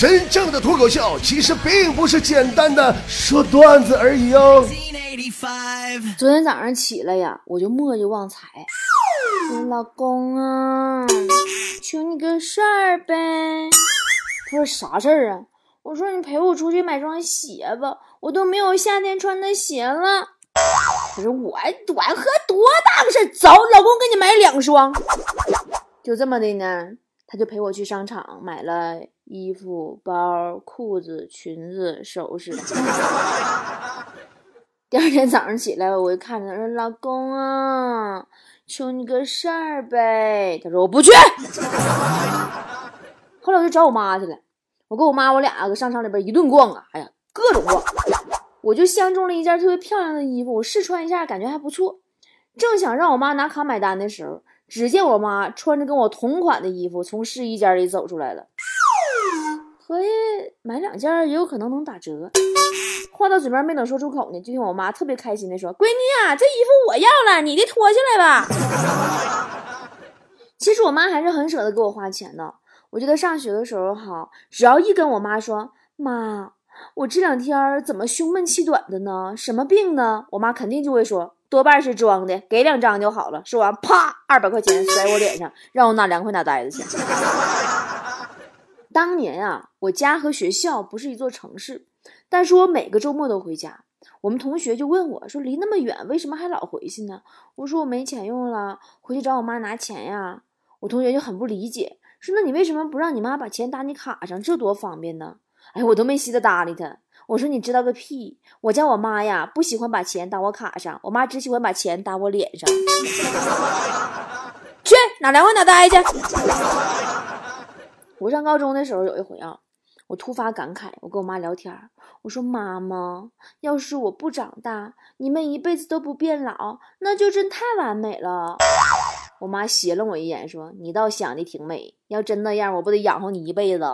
真正的脱口秀其实并不是简单的说段子而已哦。昨天早上起来呀，我就磨叽旺财，说老公啊，求你个事儿呗。他说啥事儿啊？我说你陪我出去买双鞋吧，我都没有夏天穿的鞋了。他说我我和多大个事儿？走，老公给你买两双。就这么的呢，他就陪我去商场买了衣服、包、裤子、裙子、首饰。第二天早上起来，我就看着他说：“老公啊，求你个事儿呗。”他说：“我不去。”后来我就找我妈去了。我跟我妈我俩搁商场里边一顿逛啊，哎呀，各种逛。我就相中了一件特别漂亮的衣服，我试穿一下，感觉还不错。正想让我妈拿卡买单的时候，只见我妈穿着跟我同款的衣服从试衣间里走出来了。合计买两件也有可能能打折。话到嘴边没等说出口呢，就听我妈特别开心的说：“闺女啊，这衣服我要了，你的脱下来吧。”其实我妈还是很舍得给我花钱的。我记得上学的时候哈，只要一跟我妈说：“妈，我这两天怎么胸闷气短的呢？什么病呢？”我妈肯定就会说：“多半是装的，给两张就好了。”说完，啪，二百块钱甩我脸上，让我拿凉快哪呆子去。当年啊，我家和学校不是一座城市。但是我每个周末都回家，我们同学就问我说：“离那么远，为什么还老回去呢？”我说：“我没钱用了，回去找我妈拿钱呀。”我同学就很不理解，说：“那你为什么不让你妈把钱打你卡上？这多方便呢！”哎，我都没稀得搭理他。我说：“你知道个屁！我家我妈呀，不喜欢把钱打我卡上，我妈只喜欢把钱打我脸上。去哪凉快哪待去。”我上高中的时候有一回啊。我突发感慨，我跟我妈聊天我说：“妈妈，要是我不长大，你们一辈子都不变老，那就真太完美了。”我妈斜了我一眼，说：“你倒想的挺美，要真那样，我不得养活你一辈子？”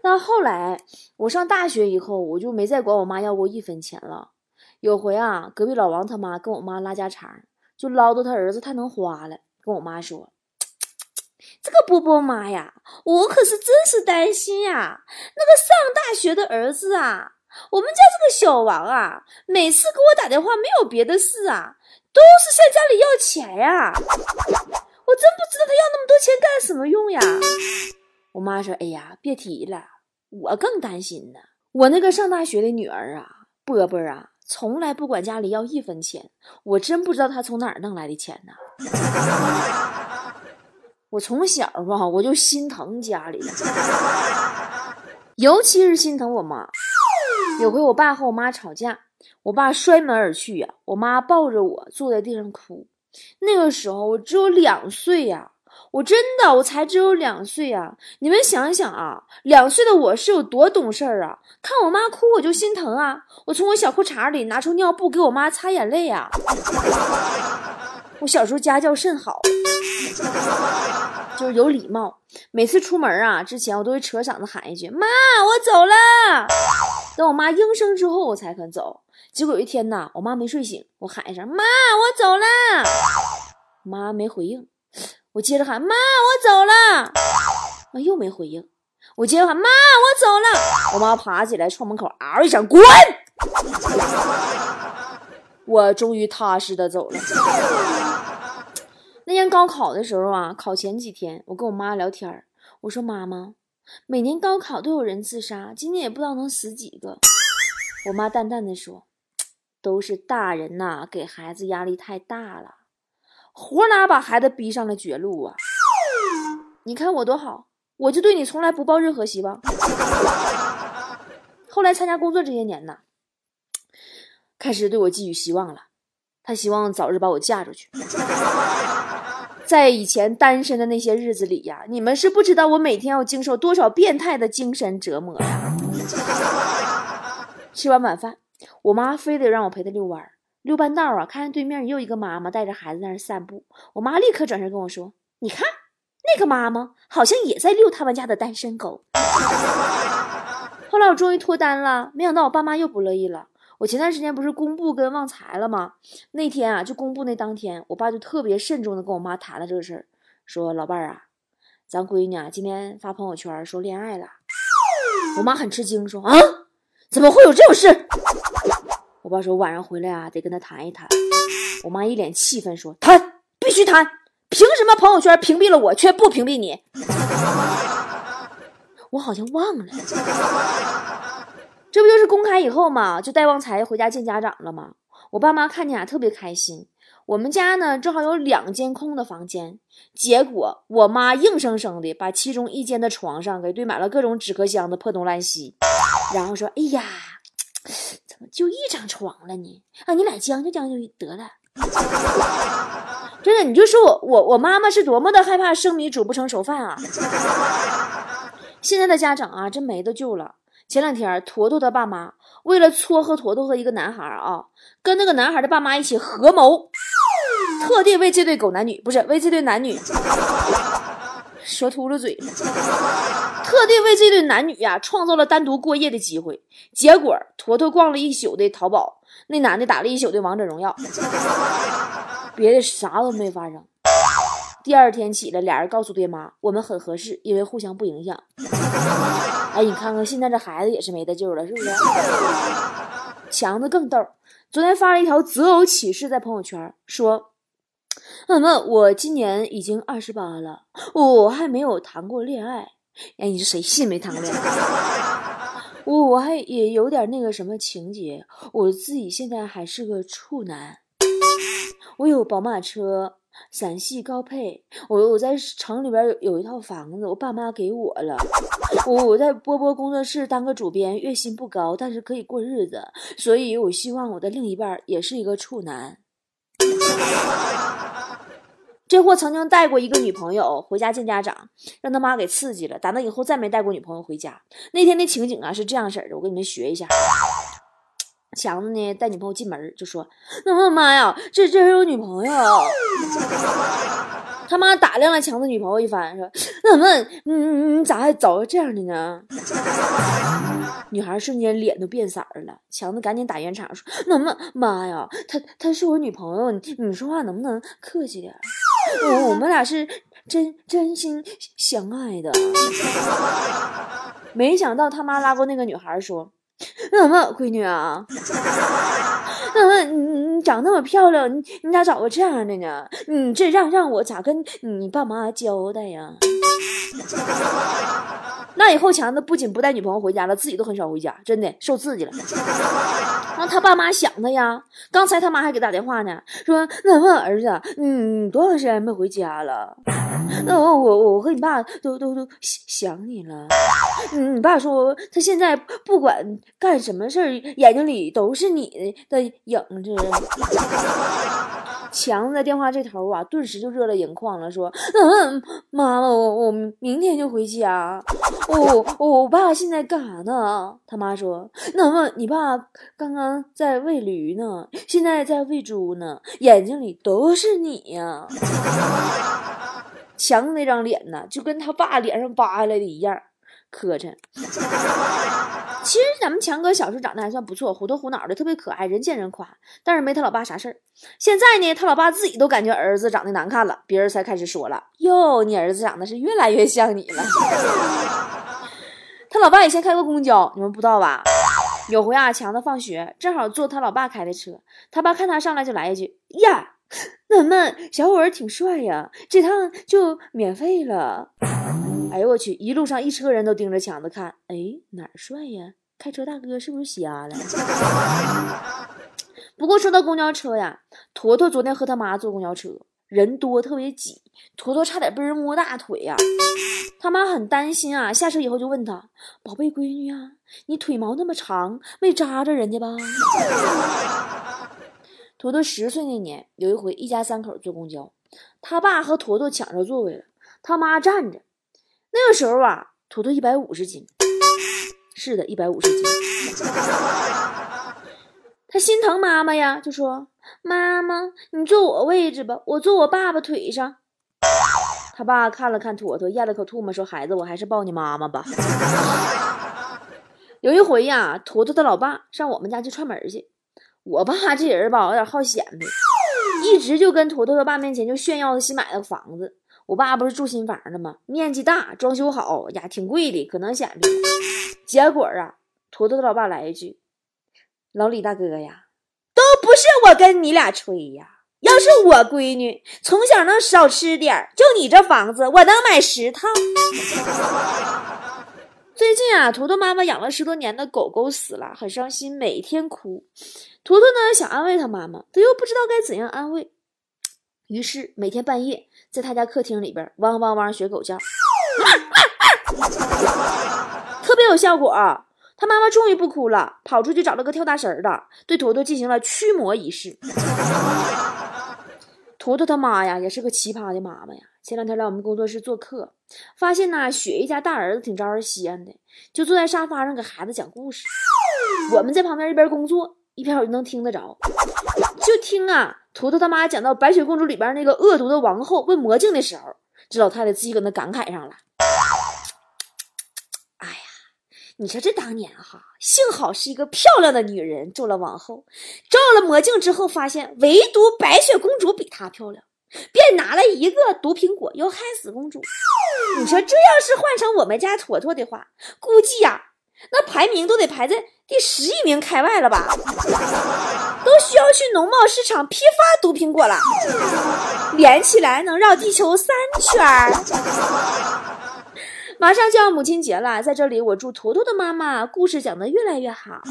到后来我上大学以后，我就没再管我妈要过一分钱了。有回啊，隔壁老王他妈跟我妈拉家常，就唠叨他儿子太能花了，跟我妈说。这个波波妈呀，我可是真是担心呀！那个上大学的儿子啊，我们家这个小王啊，每次给我打电话没有别的事啊，都是向家里要钱呀。我真不知道他要那么多钱干什么用呀。我妈说：“哎呀，别提了，我更担心呢。我那个上大学的女儿啊，波波啊，从来不管家里要一分钱，我真不知道他从哪儿弄来的钱呢。”我从小吧，我就心疼家里，尤其是心疼我妈。有回我爸和我妈吵架，我爸摔门而去呀，我妈抱着我坐在地上哭。那个时候我只有两岁呀，我真的我才只有两岁呀。你们想想啊，两岁的我是有多懂事儿啊！看我妈哭我就心疼啊，我从我小裤衩里拿出尿布给我妈擦眼泪呀。我小时候家教甚好。就是有礼貌，每次出门啊之前，我都会扯嗓子喊一句：“妈，我走了。”等我妈应声之后，我才肯走。结果有一天呐，我妈没睡醒，我喊一声：“妈，我走了。”妈没回应，我接着喊：“妈，我走了。”妈又没回应，我接着喊：“妈，我走了。”我妈爬起来，冲门口嗷一声：“滚！” 我终于踏实的走了。那年高考的时候啊，考前几天，我跟我妈聊天我说：“妈妈，每年高考都有人自杀，今年也不知道能死几个。”我妈淡淡的说：“都是大人呐，给孩子压力太大了，活哪把孩子逼上了绝路啊！你看我多好，我就对你从来不抱任何希望。后来参加工作这些年呢，开始对我寄予希望了，他希望早日把我嫁出去。”在以前单身的那些日子里呀，你们是不知道我每天要经受多少变态的精神折磨呀。吃完晚饭，我妈非得让我陪她遛弯儿。遛半道啊，看见对面又一个妈妈带着孩子在那散步，我妈立刻转身跟我说：“你看，那个妈妈好像也在遛他们家的单身狗。”后来我终于脱单了，没想到我爸妈又不乐意了。我前段时间不是公布跟旺财了吗？那天啊，就公布那当天，我爸就特别慎重的跟我妈谈了这个事儿，说老伴儿啊，咱闺女啊今天发朋友圈说恋爱了。我妈很吃惊，说啊，怎么会有这种事？我爸说晚上回来啊得跟他谈一谈。我妈一脸气愤说谈必须谈，凭什么朋友圈屏蔽了我却不屏蔽你？我好像忘了，这不就是公开以后嘛，就带旺财回家见家长了吗？我爸妈看见啊特别开心。我们家呢正好有两间空的房间，结果我妈硬生生的把其中一间的床上给堆满了各种纸壳箱的破东烂西，然后说：“哎呀，怎么就一张床了呢？啊，你俩将就将就得了。”真的，你就说我我我妈妈是多么的害怕生米煮不成熟饭啊！现在的家长啊，真没得救了。前两天，坨坨的爸妈为了撮合坨坨和一个男孩啊，跟那个男孩的爸妈一起合谋。特地为这对狗男女，不是为这对男女，说秃噜嘴了。特地为这对男女呀，创造了单独过夜的机会。结果，坨坨逛了一宿的淘宝，那男的打了一宿的王者荣耀，别的啥都没发生。第二天起来，俩人告诉爹妈，我们很合适，因为互相不影响。哎，你看看现在这孩子也是没得救了，是不是？强子更逗，昨天发了一条择偶启事在朋友圈，说。妈妈，我今年已经二十八了，我还没有谈过恋爱。哎，你说谁信没谈过恋爱？我我还也有点那个什么情节，我自己现在还是个处男。我有宝马车，陕系高配。我我在城里边有有一套房子，我爸妈给我了。我我在波波工作室当个主编，月薪不高，但是可以过日子。所以我希望我的另一半也是一个处男。这货曾经带过一个女朋友回家见家长，让他妈给刺激了。打那以后再没带过女朋友回家。那天的情景啊是这样式的，我给你们学一下。强子呢带女朋友进门就说：“那我妈呀，这这是我女朋友。”他妈打量了强子女朋友一番，说：“那么，嗯，你你咋还找个这样的呢？”女孩瞬间脸都变色了。强子赶紧打圆场说：“那么，妈呀，她她是我女朋友，你你说话能不能客气点？我我们俩是真真心相爱的。”没想到他妈拉过那个女孩说：“那么，闺女啊。”那么你你长那么漂亮，你你咋找个这样的呢？你这让让我咋跟你爸妈交代呀？那以后强子不仅不带女朋友回家了，自己都很少回家，真的受刺激了。让他爸妈想他呀。刚才他妈还给打电话呢，说那问儿子，你多长时间没回家了？那我我我和你爸都都都想你了。嗯，你爸说他现在不管干什么事儿，眼睛里都是你的影子。强子在电话这头啊，顿时就热泪盈眶了，说：“嗯，妈妈，我我明天就回家。我我我爸现在干啥呢？”他妈说：“那么你爸刚刚在喂驴呢，现在在喂猪呢，眼睛里都是你呀。” 强子那张脸呢，就跟他爸脸上扒下来的一样。磕碜。其实咱们强哥小时候长得还算不错，虎头虎脑的，特别可爱，人见人夸。但是没他老爸啥事儿。现在呢，他老爸自己都感觉儿子长得难看了，别人才开始说了：“哟，你儿子长得是越来越像你了。”他老爸以前开过公交，你们不知道吧？有回啊，强子放学正好坐他老爸开的车，他爸看他上来就来一句：“呀，那么小伙儿挺帅呀，这趟就免费了。”哎呦我去！一路上一车人都盯着强子看，哎，哪儿帅呀？开车大哥是不是瞎了？不过说到公交车呀，坨坨昨天和他妈坐公交车，人多特别挤，坨坨差点被人摸大腿呀。他妈很担心啊，下车以后就问他：“宝贝闺女啊，你腿毛那么长，没扎着人家吧？” 坨坨十岁那年，有一回一家三口坐公交，他爸和坨坨抢着座位了，他妈站着。那个时候啊，坨坨一百五十斤，是的，一百五十斤。他心疼妈妈呀，就说：“妈妈，你坐我位置吧，我坐我爸爸腿上。”他爸看了看坨坨，咽了口唾沫，说：“孩子，我还是抱你妈妈吧。”有一回呀，坨坨他老爸上我们家去串门去，我爸这人吧，有点好显摆，一直就跟坨坨他爸面前就炫耀他新买的房子。我爸不是住新房的吗？面积大，装修好呀，挺贵的，可能显摆。结果啊，坨坨的老爸来一句：“老李大哥呀，都不是我跟你俩吹呀。要是我闺女从小能少吃点就你这房子，我能买十套。”最近啊，图图妈妈养了十多年的狗狗死了，很伤心，每天哭。图图呢想安慰他妈妈，他又不知道该怎样安慰，于是每天半夜在他家客厅里边汪汪汪学狗叫，特别有效果。他妈妈终于不哭了，跑出去找了个跳大神的，对坨坨进行了驱魔仪式。坨坨他妈呀，也是个奇葩的妈妈呀。前两天来我们工作室做客，发现呢，雪姨家大儿子挺招人稀罕的，就坐在沙发上给孩子讲故事。我们在旁边一边工作，一边我就能听得着。就听啊，图图他妈讲到白雪公主里边那个恶毒的王后问魔镜的时候，这老太太自己搁那感慨上了。哎呀，你说这当年哈，幸好是一个漂亮的女人做了王后，照了魔镜之后发现，唯独白雪公主比她漂亮。便拿了一个毒苹果，要害死公主。你说这要是换成我们家坨坨的话，估计呀，那排名都得排在第十一名开外了吧？都需要去农贸市场批发毒苹果了，连起来能绕地球三圈儿。马上就要母亲节了，在这里我祝坨坨的妈妈故事讲得越来越好，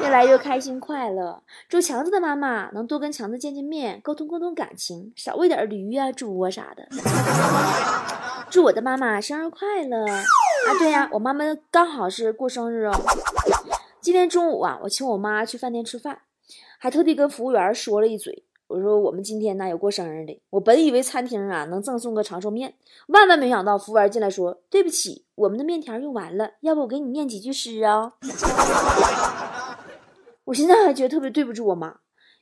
越来越开心快乐。祝强子的妈妈能多跟强子见见面，沟通沟通感情，少喂点驴啊、猪啊啥的。祝我的妈妈生日快乐啊！对呀，我妈妈刚好是过生日哦。今天中午啊，我请我妈去饭店吃饭，还特地跟服务员说了一嘴。我说我们今天呢有过生日的，我本以为餐厅啊能赠送个长寿面，万万没想到服务员进来说对不起，我们的面条用完了，要不我给你念几句诗啊？我现在还觉得特别对不住我妈，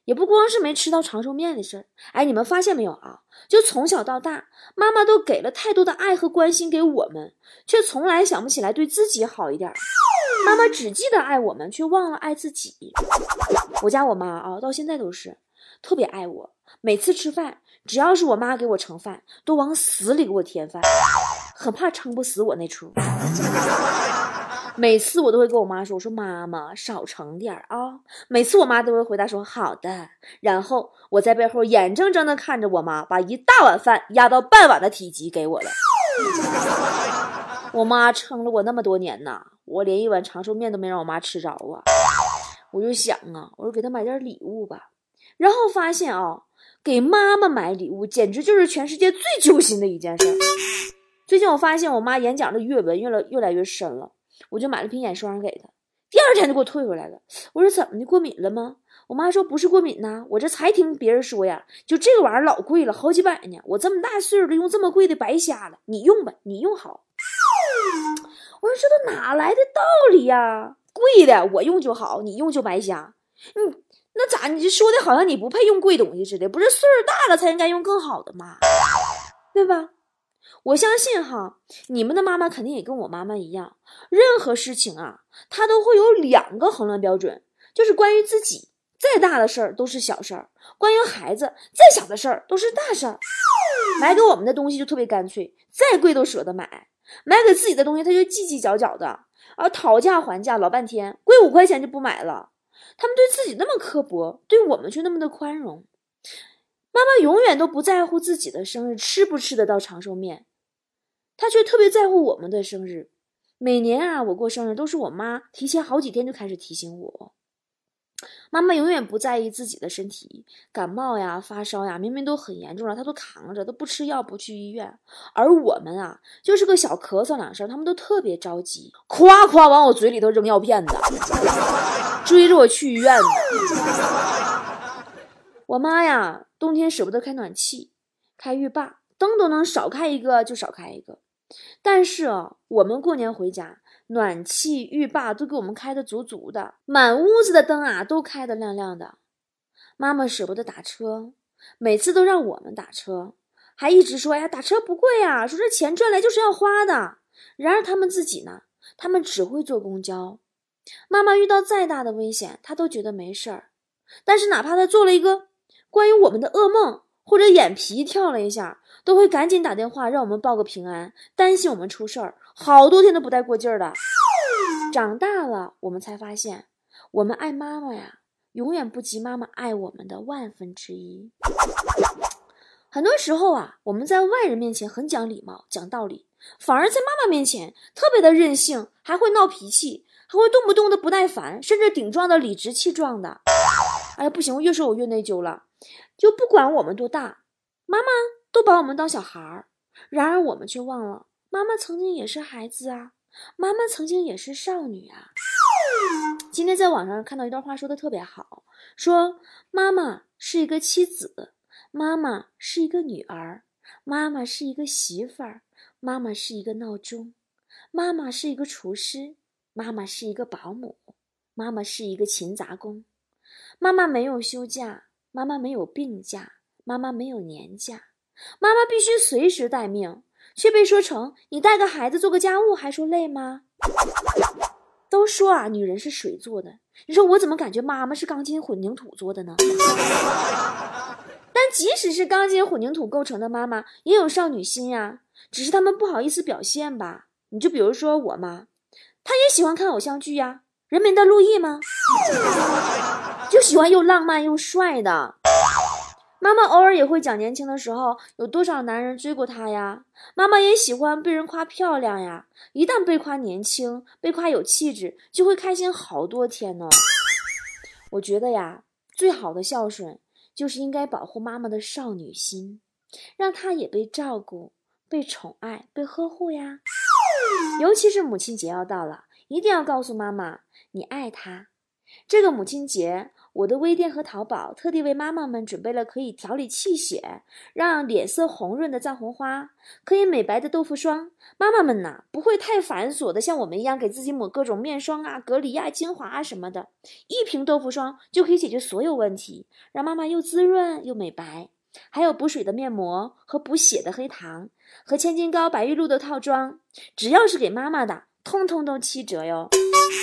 也不光是没吃到长寿面的事儿，哎，你们发现没有啊？就从小到大，妈妈都给了太多的爱和关心给我们，却从来想不起来对自己好一点儿。妈妈只记得爱我们，却忘了爱自己。我家我妈啊，到现在都是。特别爱我，每次吃饭，只要是我妈给我盛饭，都往死里给我添饭，很怕撑不死我那出。每次我都会跟我妈说：“我说妈妈少盛点啊。”每次我妈都会回答说：“好的。”然后我在背后眼睁睁地看着我妈把一大碗饭压到半碗的体积给我了。我妈撑了我那么多年呐，我连一碗长寿面都没让我妈吃着啊。我就想啊，我说给她买点礼物吧。然后发现啊，给妈妈买礼物简直就是全世界最揪心的一件事。最近我发现我妈眼角的月纹越来越来越深了，我就买了瓶眼霜给她，第二天就给我退回来了。我说怎么的，过敏了吗？我妈说不是过敏呐，我这才听别人说呀，就这个玩意儿老贵了，好几百呢。我这么大岁数了，用这么贵的白瞎了。你用吧，你用好。我说这都哪来的道理呀？贵的我用就好，你用就白瞎。嗯。那咋？你说的好像你不配用贵东西似的，不是岁数大了才应该用更好的吗？对吧？我相信哈，你们的妈妈肯定也跟我妈妈一样，任何事情啊，她都会有两个衡量标准，就是关于自己，再大的事儿都是小事儿；关于孩子，再小的事儿都是大事儿。买给我们的东西就特别干脆，再贵都舍得买；买给自己的东西，他就叽叽角角的，啊，讨价还价老半天，贵五块钱就不买了。他们对自己那么刻薄，对我们却那么的宽容。妈妈永远都不在乎自己的生日吃不吃得到长寿面，她却特别在乎我们的生日。每年啊，我过生日都是我妈提前好几天就开始提醒我。妈妈永远不在意自己的身体，感冒呀、发烧呀，明明都很严重了，她都扛着，都不吃药，不去医院。而我们啊，就是个小咳嗽两声，他们都特别着急，夸夸往我嘴里头扔药片子，追着我去医院。我妈呀，冬天舍不得开暖气，开浴霸，灯都能少开一个就少开一个。但是啊，我们过年回家。暖气、浴霸都给我们开的足足的，满屋子的灯啊都开的亮亮的。妈妈舍不得打车，每次都让我们打车，还一直说：“呀，打车不贵呀，说这钱赚来就是要花的。”然而他们自己呢，他们只会坐公交。妈妈遇到再大的危险，她都觉得没事儿。但是哪怕她做了一个关于我们的噩梦，或者眼皮跳了一下，都会赶紧打电话让我们报个平安，担心我们出事儿，好多天都不带过劲儿的。长大了，我们才发现，我们爱妈妈呀，永远不及妈妈爱我们的万分之一。很多时候啊，我们在外人面前很讲礼貌、讲道理，反而在妈妈面前特别的任性，还会闹脾气，还会动不动的不耐烦，甚至顶撞的理直气壮的。哎呀，不行，我越说我越内疚了。就不管我们多大，妈妈都把我们当小孩儿，然而我们却忘了，妈妈曾经也是孩子啊，妈妈曾经也是少女啊。今天在网上看到一段话，说的特别好，说妈妈是一个妻子。妈妈是一个女儿，妈妈是一个媳妇儿，妈妈是一个闹钟，妈妈是一个厨师，妈妈是一个保姆，妈妈是一个勤杂工。妈妈没有休假，妈妈没有病假，妈妈没有年假，妈妈必须随时待命，却被说成你带个孩子做个家务还说累吗？都说啊，女人是水做的，你说我怎么感觉妈妈是钢筋混凝土做的呢？但即使是钢筋混凝土构成的妈妈，也有少女心呀，只是他们不好意思表现吧。你就比如说我妈，她也喜欢看偶像剧呀，人民的路易吗？就喜欢又浪漫又帅的。妈妈偶尔也会讲年轻的时候有多少男人追过她呀。妈妈也喜欢被人夸漂亮呀，一旦被夸年轻，被夸有气质，就会开心好多天呢。我觉得呀，最好的孝顺。就是应该保护妈妈的少女心，让她也被照顾、被宠爱、被呵护呀。尤其是母亲节要到了，一定要告诉妈妈你爱她。这个母亲节。我的微店和淘宝特地为妈妈们准备了可以调理气血、让脸色红润的藏红花，可以美白的豆腐霜。妈妈们呐，不会太繁琐的，像我们一样给自己抹各种面霜啊、隔离啊、精华啊什么的。一瓶豆腐霜就可以解决所有问题，让妈妈又滋润又美白。还有补水的面膜和补血的黑糖，和千金膏、白玉露的套装，只要是给妈妈的，通通都七折哟。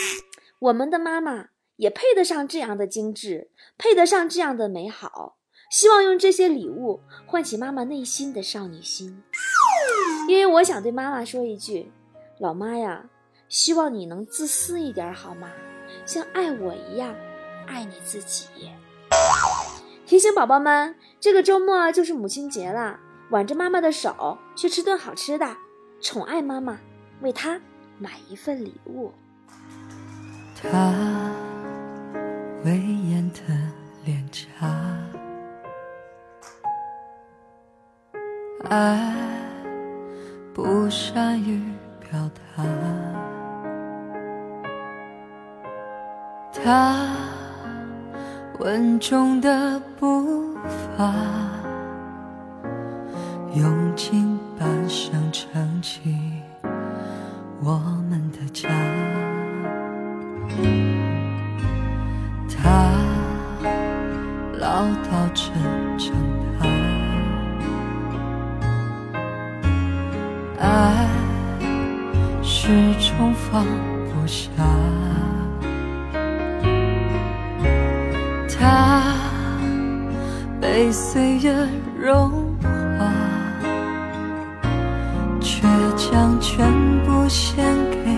我们的妈妈。也配得上这样的精致，配得上这样的美好。希望用这些礼物唤起妈妈内心的少女心，因为我想对妈妈说一句：“老妈呀，希望你能自私一点好吗？像爱我一样爱你自己。”提醒宝宝们，这个周末就是母亲节了，挽着妈妈的手去吃顿好吃的，宠爱妈妈，为她买一份礼物。他。威严的脸颊，爱不善于表达，他稳重的步伐，用尽半生撑起我们的家。唠叨成长大，爱始终放不下。他被岁月融化，却将全部献给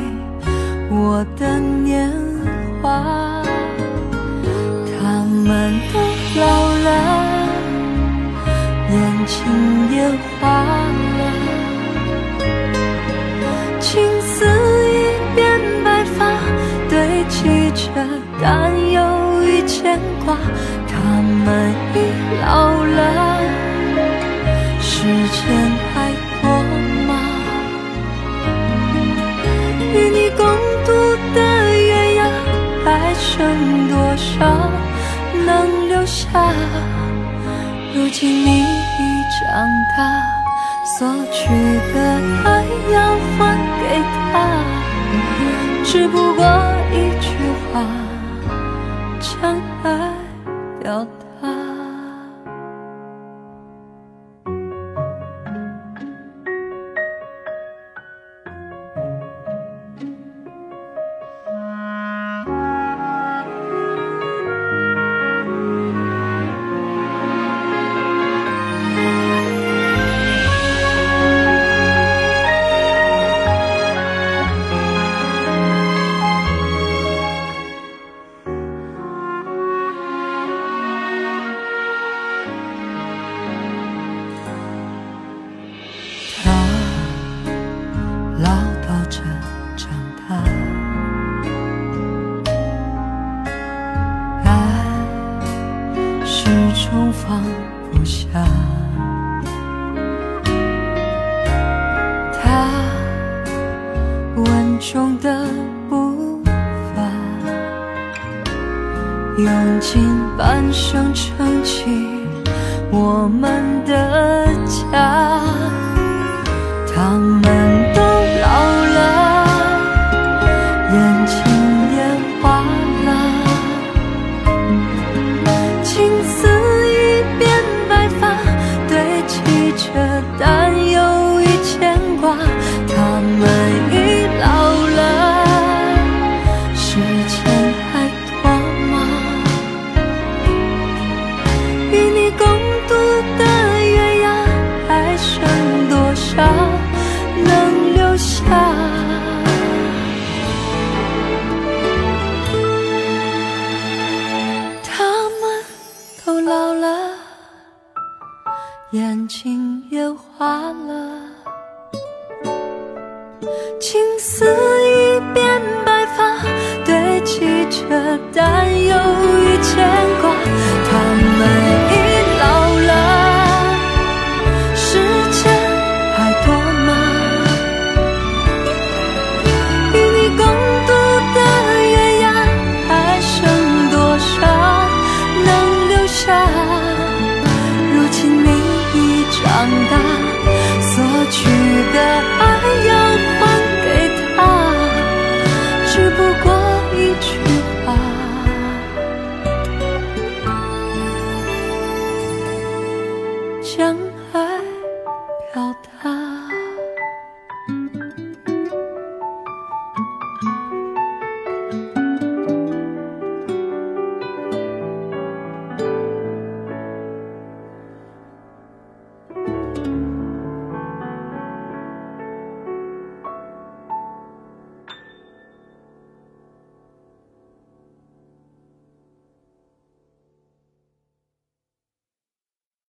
我的年华。情也花了，青丝已变白发，堆积着担忧与牵挂。他们已老了，时间还多吗？与你共度的月牙，还剩多少？能留下。如今你已长大，索取的爱要还给他，只不过一句话，将爱表达。用尽半生撑起我们的家他们